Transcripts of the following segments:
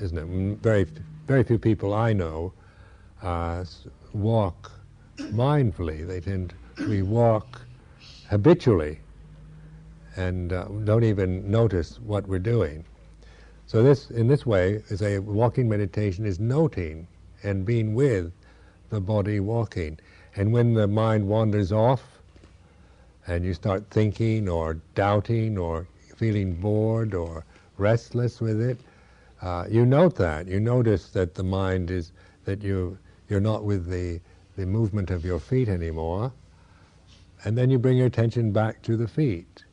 isn't it? Very, very few people I know uh, walk mindfully. They tend we walk habitually and uh, don't even notice what we're doing. So this, in this way, is a walking meditation is noting and being with the body walking. And when the mind wanders off, and you start thinking or doubting or feeling bored or restless with it, uh, you note that. You notice that the mind is that you you're not with the the movement of your feet anymore, and then you bring your attention back to the feet.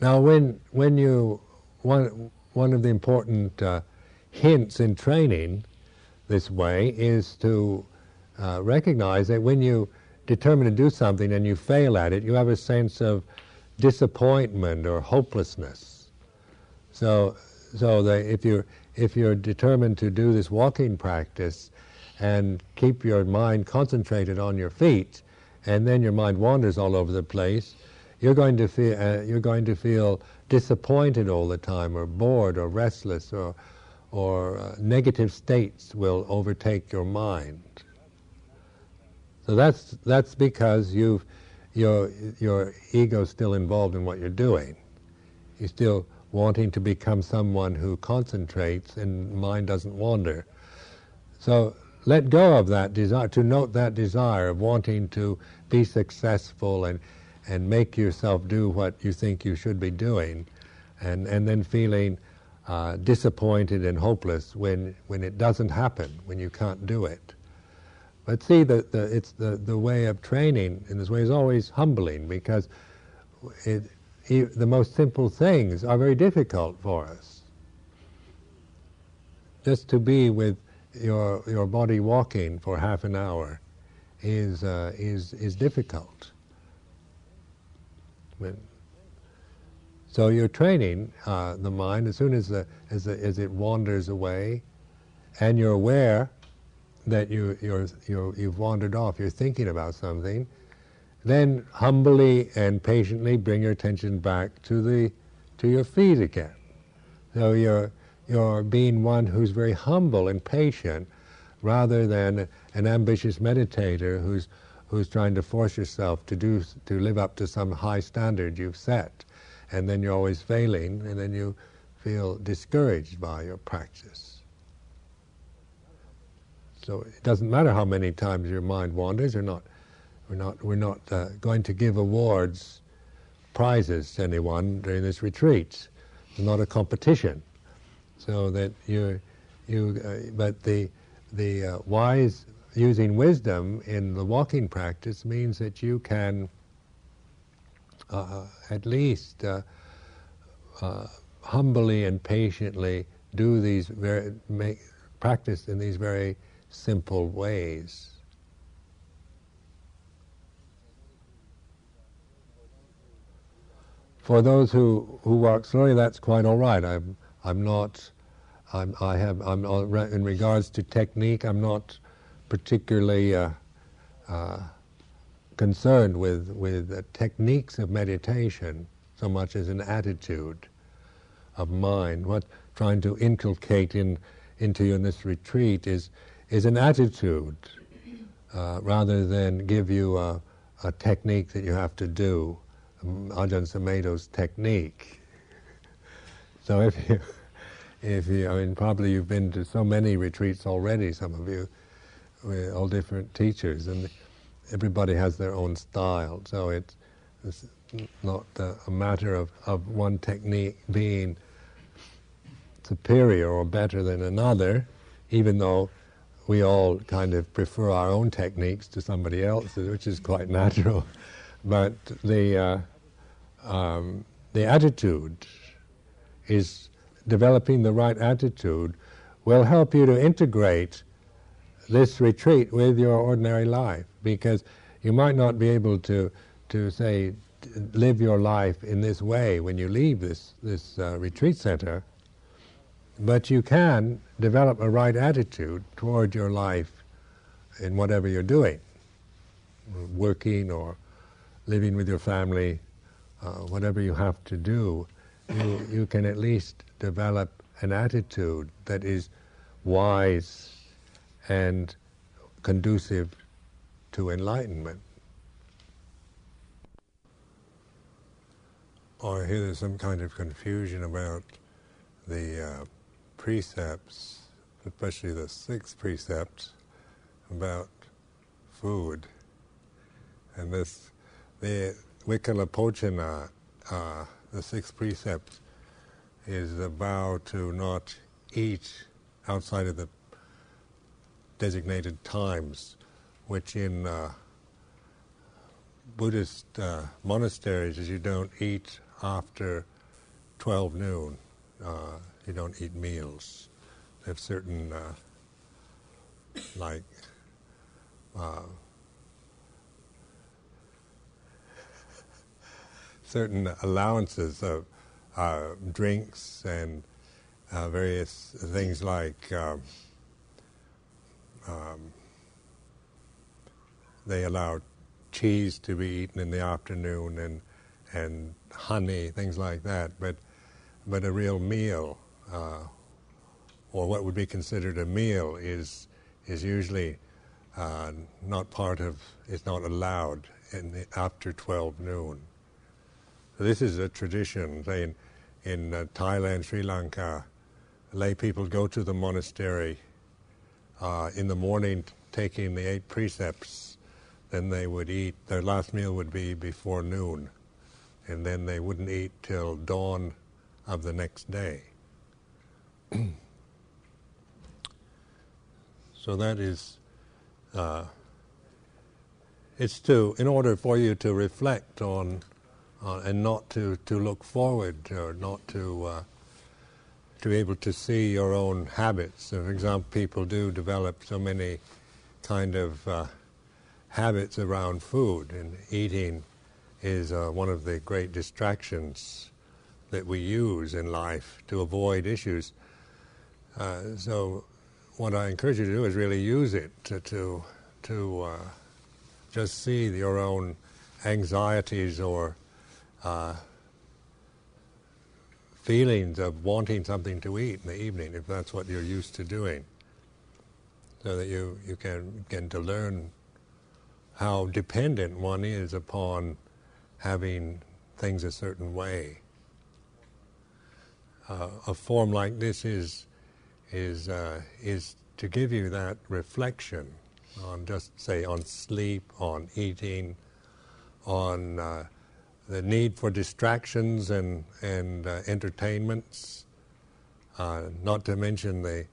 Now, when when you one one of the important uh, hints in training this way is to uh, recognize that when you determine to do something and you fail at it, you have a sense of disappointment or hopelessness. So, so if you're if you're determined to do this walking practice and keep your mind concentrated on your feet, and then your mind wanders all over the place, you're going to feel uh, you're going to feel disappointed all the time, or bored, or restless, or or uh, negative states will overtake your mind. So that's that's because you've your your ego's still involved in what you're doing. You're still wanting to become someone who concentrates and mind doesn't wander. So let go of that desire, to note that desire of wanting to be successful and, and make yourself do what you think you should be doing, and, and then feeling uh, disappointed and hopeless when, when it doesn't happen, when you can't do it. But see, the, the, it's the, the way of training in this way is always humbling because it, the most simple things are very difficult for us. Just to be with your, your body walking for half an hour is, uh, is, is difficult. So you're training uh, the mind as soon as, the, as, the, as it wanders away, and you're aware that you, you're, you're, you've wandered off, you're thinking about something, then humbly and patiently bring your attention back to the to your feet again. So you're you're being one who's very humble and patient, rather than an ambitious meditator who's who's trying to force yourself to do to live up to some high standard you've set, and then you're always failing, and then you feel discouraged by your practice. So it doesn't matter how many times your mind wanders or not we're not, we're not uh, going to give awards, prizes to anyone during this retreat. It's not a competition. So that you, you, uh, but the, the uh, wise using wisdom in the walking practice means that you can uh, at least uh, uh, humbly and patiently do these very make, practice in these very simple ways. For those who, who walk slowly, that's quite all right. I'm, I'm not, I'm, I have, I'm, in regards to technique, I'm not particularly uh, uh, concerned with, with techniques of meditation so much as an attitude of mind. What trying to inculcate in, into you in this retreat is, is an attitude uh, rather than give you a, a technique that you have to do. Ajahn Sumedho's technique. So if you, if you, I mean, probably you've been to so many retreats already, some of you, with all different teachers, and everybody has their own style. So it's, it's not a matter of, of one technique being superior or better than another, even though we all kind of prefer our own techniques to somebody else's, which is quite natural. But the uh, um, the attitude is developing the right attitude will help you to integrate this retreat with your ordinary life because you might not be able to to say live your life in this way when you leave this this uh, retreat center but you can develop a right attitude toward your life in whatever you're doing working or living with your family uh, whatever you have to do, you, you can at least develop an attitude that is wise and conducive to enlightenment. Or here there's some kind of confusion about the uh, precepts, especially the sixth precept about food. And this, the Vikalabhojana, uh, the sixth precept, is the vow to not eat outside of the designated times, which in uh, Buddhist uh, monasteries is you don't eat after 12 noon. Uh, you don't eat meals. Have certain, uh, like, uh, certain allowances of uh, drinks and uh, various things like um, um, they allow cheese to be eaten in the afternoon and and honey, things like that. But but a real meal, uh, or what would be considered a meal, is is usually uh, not part of. It's not allowed in the, after twelve noon. This is a tradition. Say in, in uh, Thailand, Sri Lanka, lay people go to the monastery uh, in the morning, taking the eight precepts. Then they would eat. Their last meal would be before noon, and then they wouldn't eat till dawn of the next day. so that is. Uh, it's to in order for you to reflect on uh, and not to, to look forward or not to uh, to be able to see your own habits. So for example, people do develop so many kind of uh, habits around food, and eating is uh, one of the great distractions that we use in life to avoid issues. Uh, so, what I encourage you to do is really use it to to, to uh, just see your own anxieties or uh, feelings of wanting something to eat in the evening, if that's what you're used to doing, so that you, you can begin to learn how dependent one is upon having things a certain way. Uh, a form like this is is uh, is to give you that reflection on just say on sleep, on eating, on uh, the need for distractions and, and uh, entertainments, uh, not to mention the,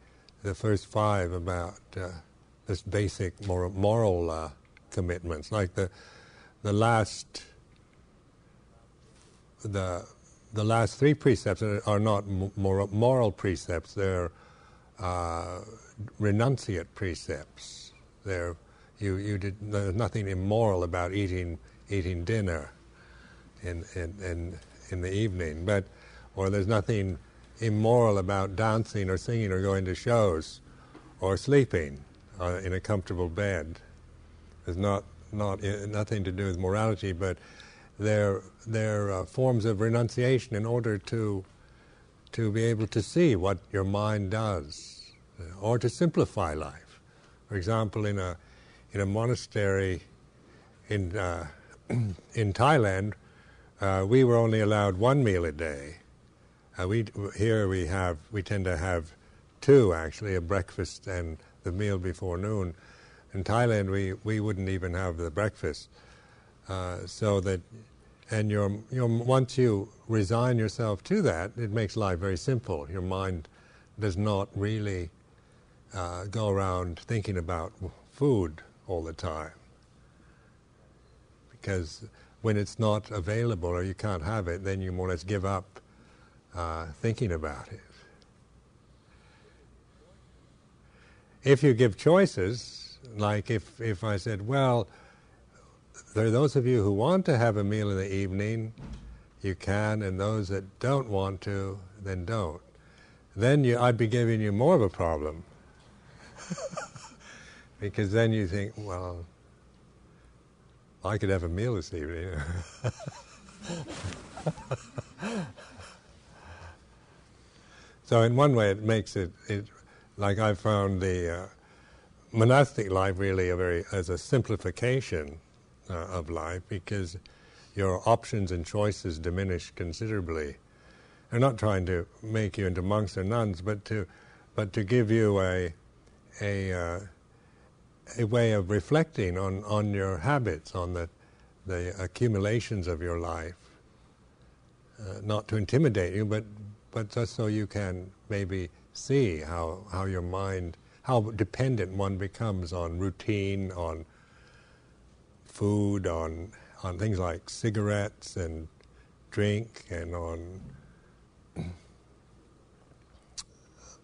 the first five about uh, this basic moral, moral uh, commitments, like the, the last the, the last three precepts are not moral, moral precepts, they're uh, renunciate precepts. They're, you, you did, there's nothing immoral about eating, eating dinner in, in, in, in the evening. But, or there's nothing immoral about dancing or singing or going to shows or sleeping uh, in a comfortable bed. There's not, not uh, nothing to do with morality, but they're, they're uh, forms of renunciation in order to, to be able to see what your mind does uh, or to simplify life. For example, in a, in a monastery in, uh, in Thailand, uh, we were only allowed one meal a day. Uh, we here we have we tend to have two actually, a breakfast and the meal before noon. In Thailand, we, we wouldn't even have the breakfast. Uh, so that, and you're, you're, once you resign yourself to that, it makes life very simple. Your mind does not really uh, go around thinking about food all the time because when it's not available or you can't have it, then you more or less give up uh, thinking about it. If you give choices, like if, if I said, well, there are those of you who want to have a meal in the evening, you can, and those that don't want to, then don't. Then you, I'd be giving you more of a problem. because then you think, well, I could have a meal this evening. So in one way, it makes it, it like I found the uh, monastic life really a very as a simplification uh, of life because your options and choices diminish considerably. They're not trying to make you into monks or nuns, but to but to give you a a uh, a way of reflecting on, on your habits, on the the accumulations of your life. Uh, not to intimidate you, but but just so you can maybe see how how your mind how dependent one becomes on routine, on food, on on things like cigarettes and drink, and on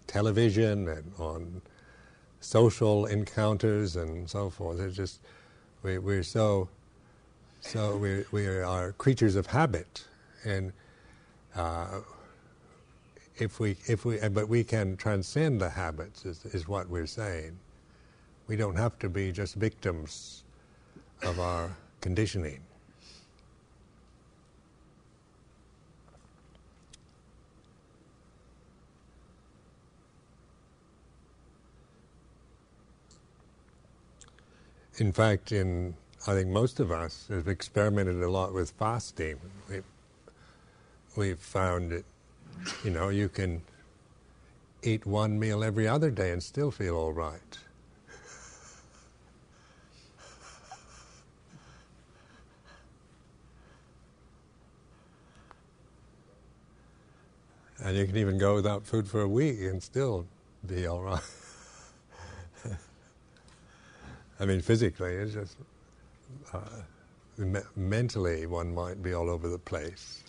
television and on social encounters and so forth. It's just we, we're so so we we are creatures of habit, and uh, if we, if we, but we can transcend the habits, is, is what we're saying. We don't have to be just victims of our conditioning. In fact, in I think most of us have experimented a lot with fasting. We've, we've found that, you know, you can eat one meal every other day and still feel all right. And you can even go without food for a week and still be all right. I mean, physically, it's just uh, me- mentally, one might be all over the place.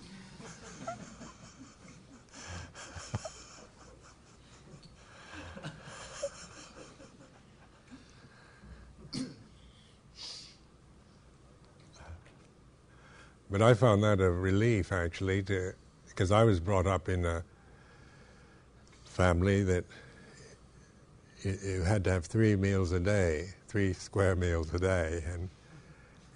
But I found that a relief actually, because I was brought up in a family that you, you, had to have three meals a day, three square meals a day, and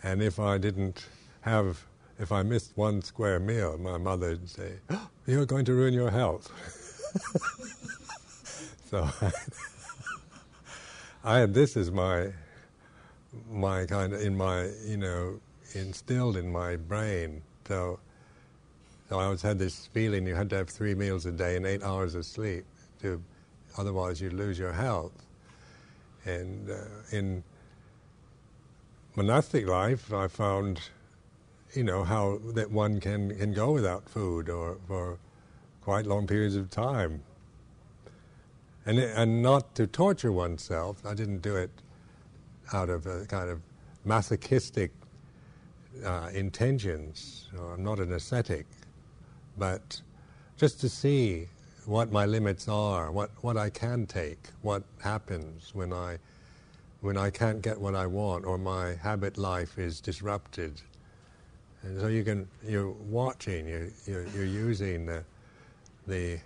and if I didn't have, if I missed one square meal, my mother would say, oh, "You're going to ruin your health." so I, I this is my my kind of in my you know instilled in my brain. So, so I always had this feeling you had to have three meals a day and eight hours of sleep, to, otherwise you'd lose your health. And uh, in monastic life, I found, you know, how that one can, can go without food or for quite long periods of time. And, and not to torture oneself. I didn't do it out of a kind of masochistic uh, intentions. I'm not an ascetic, but just to see what my limits are, what, what I can take, what happens when I when I can't get what I want or my habit life is disrupted. And so you can you're watching, you're, you're, you're using the, the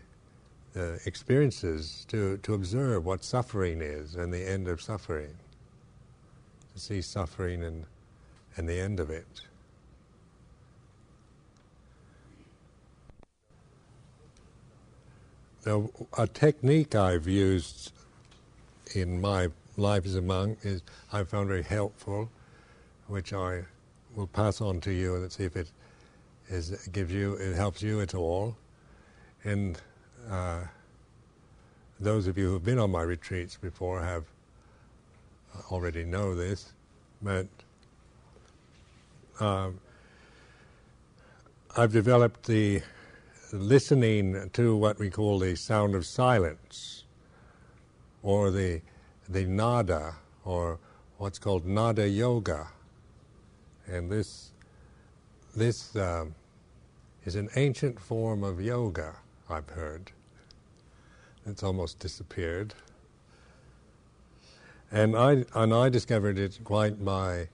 the experiences to, to observe what suffering is and the end of suffering. To see suffering and and the end of it. A technique I've used in my life as a monk is I found very helpful, which I will pass on to you and see if it is gives you it helps you at all. And uh, those of you who've been on my retreats before have already know this, but um, I've developed the listening to what we call the sound of silence, or the the nada, or what's called nada yoga, and this this um, is an ancient form of yoga. I've heard. It's almost disappeared, and I and I discovered it quite by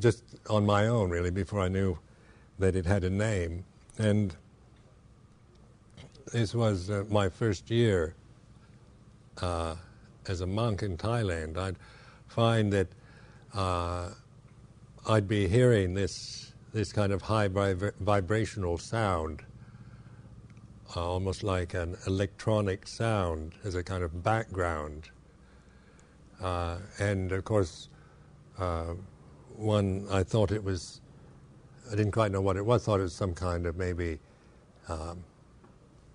just on my own, really, before I knew that it had a name. And this was uh, my first year uh, as a monk in Thailand. I'd find that uh, I'd be hearing this this kind of high vib- vibrational sound uh, almost like an electronic sound as a kind of background. Uh, and of course, uh, one, I thought it was, I didn't quite know what it was, thought it was some kind of maybe um,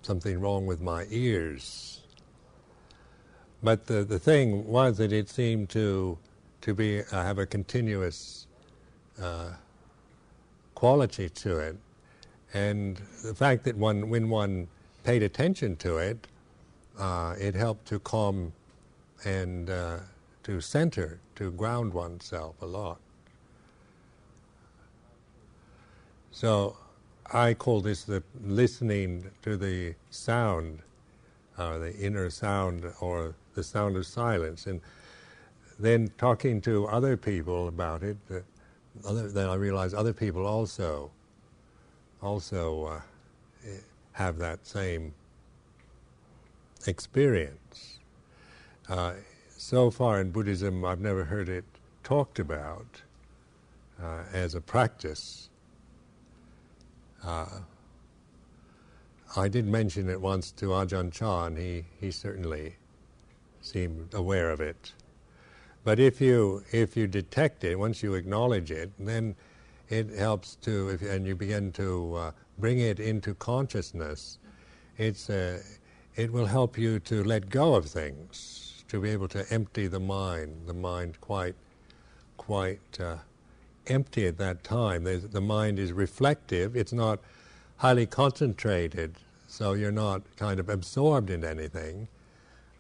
something wrong with my ears. But the, the thing was that it seemed to, to be, uh, have a continuous uh, quality to it. And the fact that one, when one paid attention to it, uh, it helped to calm and uh, to center, to ground oneself a lot. So I call this the listening to the sound, uh, the inner sound, or the sound of silence, and then talking to other people about it. Uh, other, then I realize other people also also uh, have that same experience. Uh, so far in Buddhism, I've never heard it talked about uh, as a practice. Uh, I did mention it once to Ajahn Chah, and he, he certainly seemed aware of it. But if you if you detect it, once you acknowledge it, then it helps to, if, and you begin to uh, bring it into consciousness. It's uh, it will help you to let go of things, to be able to empty the mind. The mind quite quite uh, empty at that time. There's, the mind is reflective. It's not highly concentrated, so you're not kind of absorbed in anything,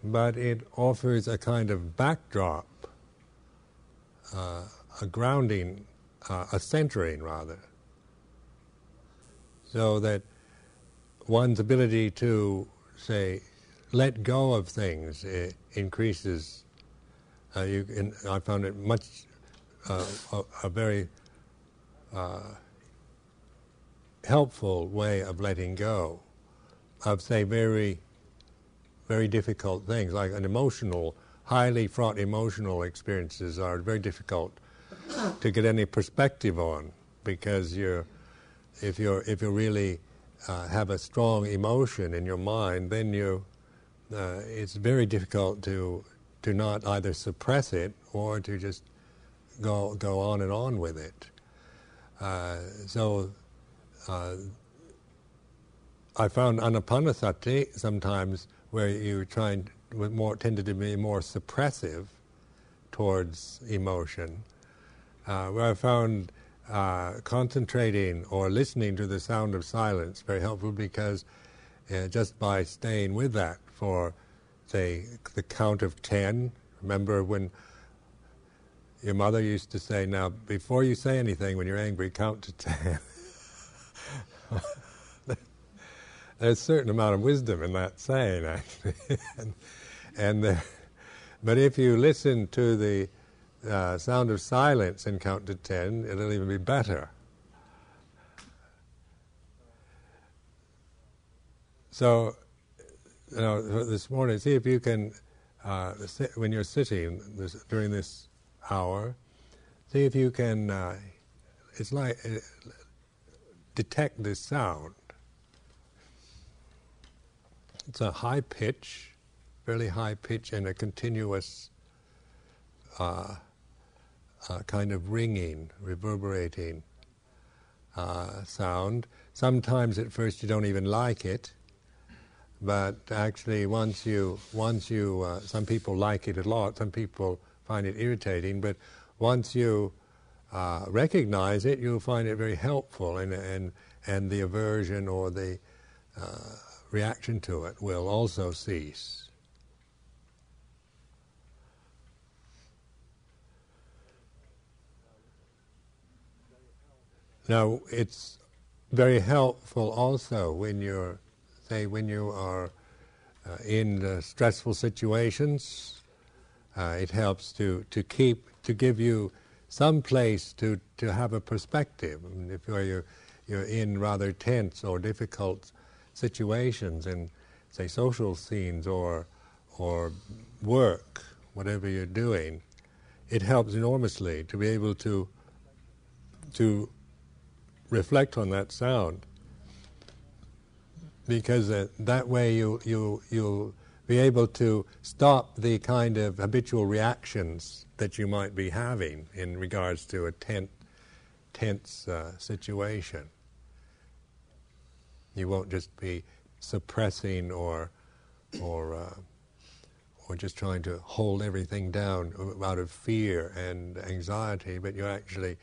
but it offers a kind of backdrop, uh, a grounding, uh, a centering rather, so that one's ability to say let go of things increases. Uh, you, I found it much uh, a, a, very uh, helpful way of letting go of, say, very, very difficult things, like an emotional, highly fraught emotional experiences are very difficult to get any perspective on because you're, if you're, if you really uh, have a strong emotion in your mind, then you, uh, it's very difficult to, to not either suppress it or to just go, go on and on with it. Uh, so uh, I found anapanasati sometimes where you trying more tended to be more suppressive towards emotion. Uh, where I found uh, concentrating or listening to the sound of silence very helpful because uh, just by staying with that for, say, the count of ten. Remember when your mother used to say, "Now, before you say anything, when you're angry, count to ten. There's a certain amount of wisdom in that saying, actually. and, and uh, but if you listen to the uh, sound of silence and count to ten, it'll even be better. So, you know, this morning, see if you can, uh, sit, when you're sitting this, during this hour, see if you can, uh, it's like, uh, detect this sound. It's a high pitch, fairly high pitch, and a continuous uh, uh, kind of ringing, reverberating uh, sound. Sometimes at first you don't even like it, but actually once you once you uh, some people like it a lot, some people find it irritating, but once you uh, recognize it, you'll find it very helpful, and and and the aversion or the uh, reaction to it will also cease. Now, it's very helpful also when you're, say, when you are uh, in stressful situations. Uh, it helps to, to keep, to give you some place to, to have a perspective. If you're, you're in rather tense or difficult situations in, say, social scenes or, or work, whatever you're doing, it helps enormously to be able to, to reflect on that sound because uh, that way you, you, you'll be able to stop the kind of habitual reactions that you might be having in regards to a tense, tense uh, situation. You won't just be suppressing or, or, uh, or just trying to hold everything down out of fear and anxiety, but you actually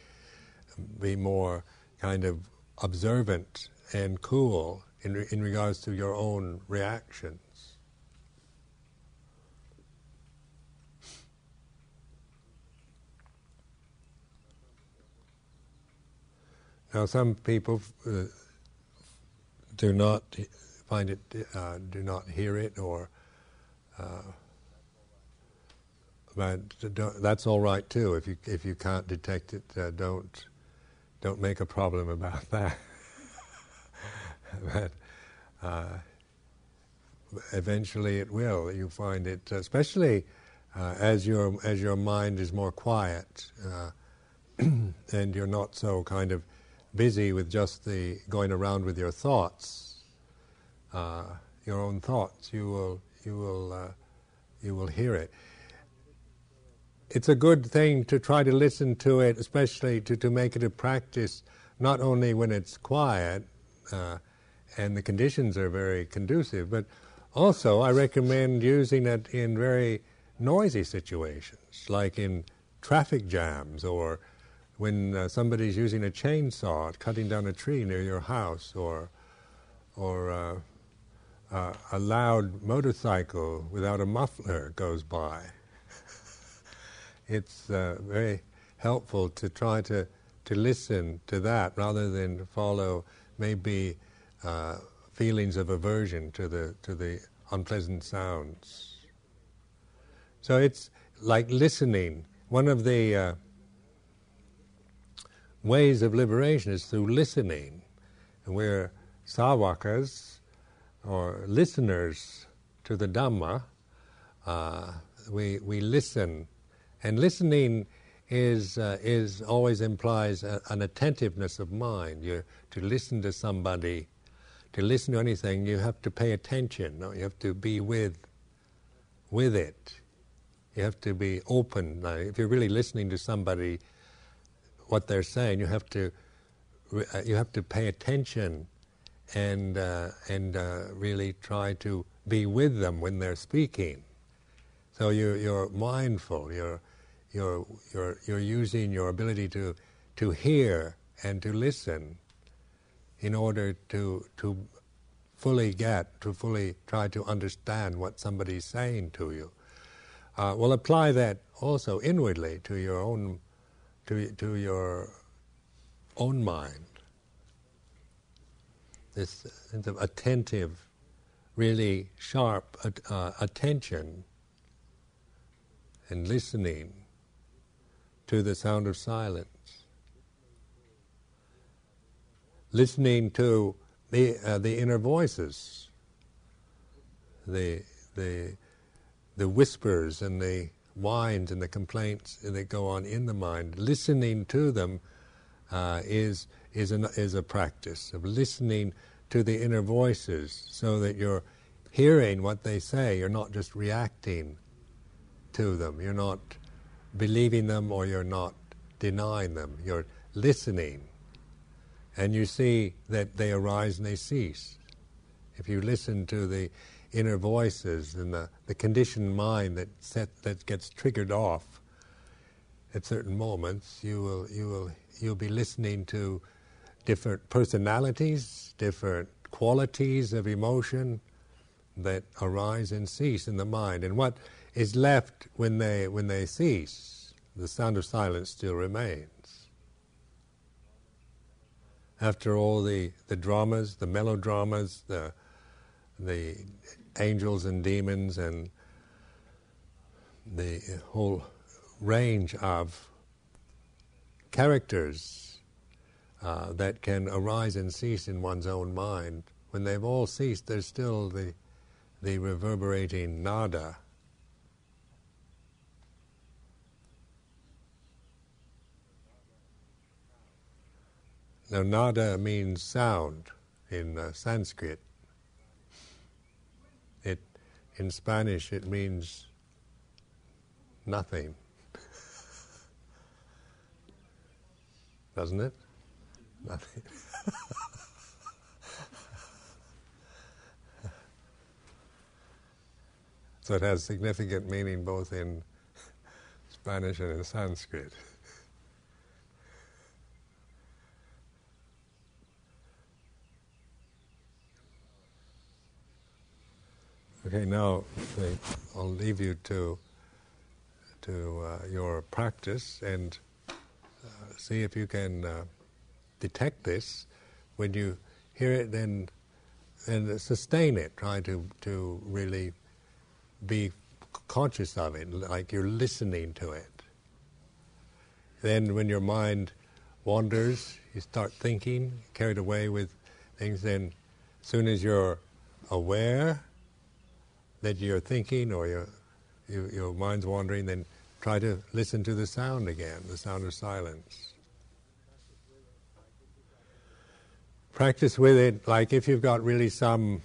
be more kind of observant and cool in, re- in regards to your own reactions. Now, some people uh, do not find it, uh, do not hear it, or uh, but that's all right too. If you if you can't detect it, uh, don't don't make a problem about that. but uh, eventually it will. You find it, especially uh, as your as your mind is more quiet, uh, and you're not so kind of busy with just the going around with your thoughts, uh, your own thoughts. You will you will uh, you will hear it it's a good thing to try to listen to it, especially to, to make it a practice, not only when it's quiet uh, and the conditions are very conducive, but also I recommend using it in very noisy situations, like in traffic jams or when uh, somebody's using a chainsaw cutting down a tree near your house or or uh, uh, a loud motorcycle without a muffler goes by it's uh, very helpful to try to, to listen to that rather than follow maybe uh, feelings of aversion to the, to the unpleasant sounds. So it's like listening. One of the uh, ways of liberation is through listening. And we're savakas, or listeners to the Dhamma. Uh, we, we listen and listening is, uh, is always implies a, an attentiveness of mind. You, to listen to somebody, to listen to anything, you have to pay attention. No? You have to be with, with it. You have to be open. Now, if you're really listening to somebody, what they're saying, you have to, uh, you have to pay attention and, uh, and uh, really try to be with them when they're speaking. So you're, you're mindful, you're, you're, you're, you're using your ability to, to hear and to listen in order to, to fully get, to fully try to understand what somebody's saying to you. Uh, well, apply that also inwardly to your own, to, to your own mind. This sense of attentive, really sharp uh, attention and listening to the sound of silence. Listening to the, uh, the inner voices, the, the, the whispers and the whines and the complaints that go on in the mind, listening to them uh, is, is, an, is a practice of listening to the inner voices so that you're hearing what they say, you're not just reacting to them, you're not believing them or you're not denying them. You're listening. And you see that they arise and they cease. If you listen to the inner voices and the, the conditioned mind that, set, that gets triggered off at certain moments, you will, you will, you'll be listening to different personalities, different qualities of emotion that arise and cease in the mind. And what is left when they, when they cease. The sound of silence still remains. After all the, the dramas, the melodramas, the, the angels and demons, and the whole range of characters uh, that can arise and cease in one's own mind, when they've all ceased, there's still the, the reverberating nada. Now, nada means sound in uh, Sanskrit, in Spanish it means nothing. Doesn't it? Nothing. so it has significant meaning both in Spanish and in Sanskrit. Okay, now I'll leave you to to uh, your practice and uh, see if you can uh, detect this when you hear it. Then then sustain it. Try to to really be conscious of it, like you're listening to it. Then, when your mind wanders, you start thinking, carried away with things. Then, as soon as you're aware that you're thinking or your you, your mind's wandering, then try to listen to the sound again, the sound of silence. Practice with it like if you've got really some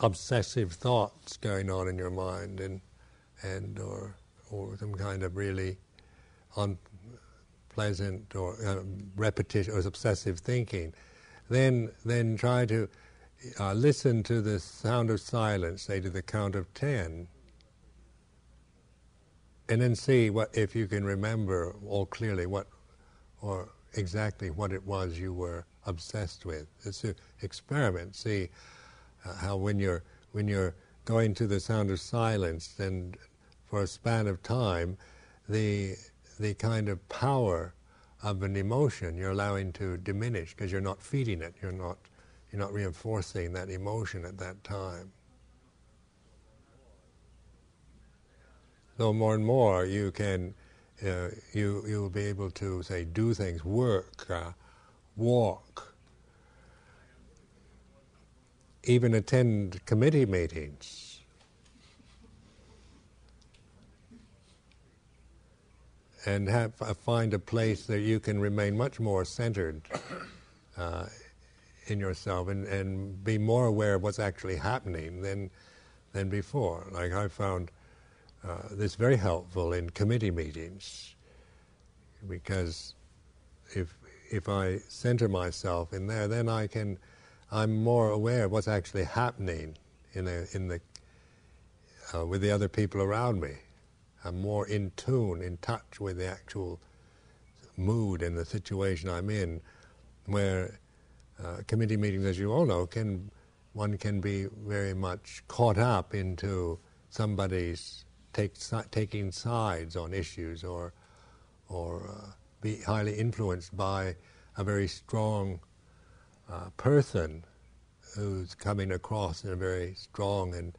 obsessive thoughts going on in your mind and and or or some kind of really unpleasant or uh, repetition or obsessive thinking, then then try to uh, listen to the sound of silence, say to the count of ten, and then see what if you can remember all clearly what or exactly what it was you were obsessed with. It's an experiment. See uh, how when you're when you're going to the sound of silence, then for a span of time, the the kind of power of an emotion you're allowing to diminish because you're not feeding it. You're not you're not reinforcing that emotion at that time. So more and more you can, uh, you you'll be able to say do things, work, uh, walk, even attend committee meetings. And have, uh, find a place that you can remain much more centered uh, in yourself and, and be more aware of what's actually happening than, than before. Like I found uh, this very helpful in committee meetings because if, if I center myself in there, then I can, I'm more aware of what's actually happening in, a, in the, uh, with the other people around me. I'm more in tune, in touch with the actual mood and the situation I'm in, where uh, committee meetings, as you all know, can one can be very much caught up into somebody's take, taking sides on issues or or uh, be highly influenced by a very strong uh, person who's coming across in a very strong and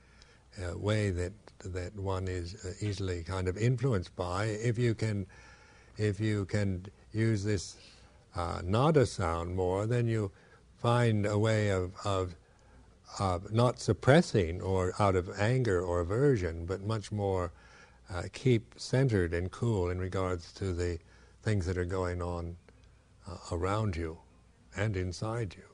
uh, way that that one is uh, easily kind of influenced by. If you can, if you can use this uh, nada sound more, then you find a way of, of, of not suppressing or out of anger or aversion, but much more uh, keep centered and cool in regards to the things that are going on uh, around you and inside you.